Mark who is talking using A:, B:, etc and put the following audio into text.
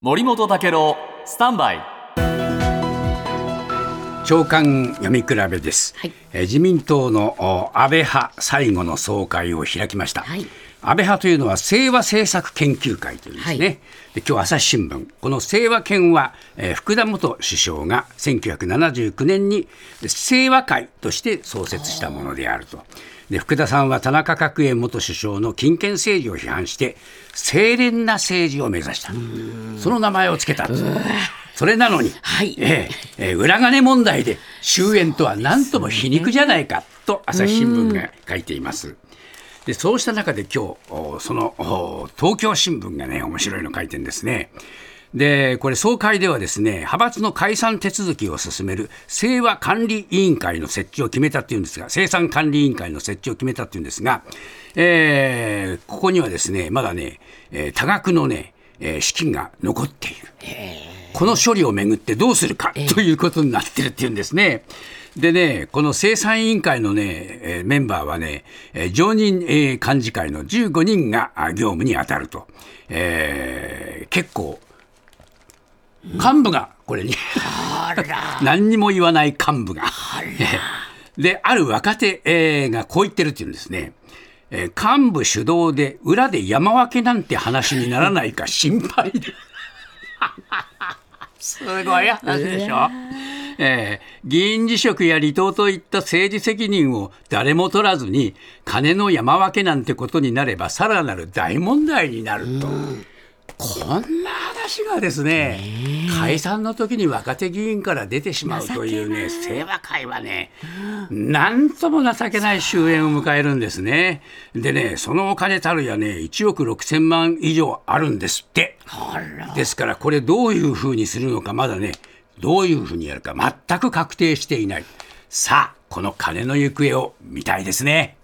A: 森本武郎スタンバイ。
B: 長官読み比べです、
C: はい。
B: えー自民党のお安倍派最後の総会を開きました、
C: はい
B: 安倍派というのは清和政策研究会というんですね、
C: はい。
B: で今日朝日新聞。この清和研は、えー福田元首相が1979年に清和会として創設したものであると。で福田さんは田中角栄元首相の金権政治を批判して清廉な政治を目指した。その名前をつけたそれなのに、
C: はい。
B: えええー裏金問題で終焉とは何とも皮肉じゃないかと朝日新聞が書いています。でそうした中で今日その東京新聞がね面白いの書いてるんですね。でこれ総会ではですね派閥の解散手続きを進める清和管理委員会の設置を決めたっていうんですが生産管理委員会の設置を決めたっていうんですが、えーここにはですねまだね、え多額のね、え資金が残っている。この処理をめぐってどうするかということになってるっていうんですね。でね、この生産委員会のね、えーメンバーはね、えー常任、えー幹事会の15人があ業務に当たると。えー結構、幹部がこれに、何にも言わない幹部が。で、ある若手、えーがこう言ってるっていうんですね。えー幹部主導で裏で山分けなんて話にならないか心配で。すごい話でしょ。えー議員辞職や離党といった政治責任を誰も取らずに金の山分けなんてことになればさらなる大問題になると。こんな話がですね、解散の時に若手議員から出てしまうというね、清和会はね、なんとも情けない終焉を迎えるんですね。でね、そのお金たるやね、1億6千万以上あるんですって。ですから、これどういうふうにするのか、まだね、どういうふうにやるか全く確定していない。さあ、この金の行方を見たいですね。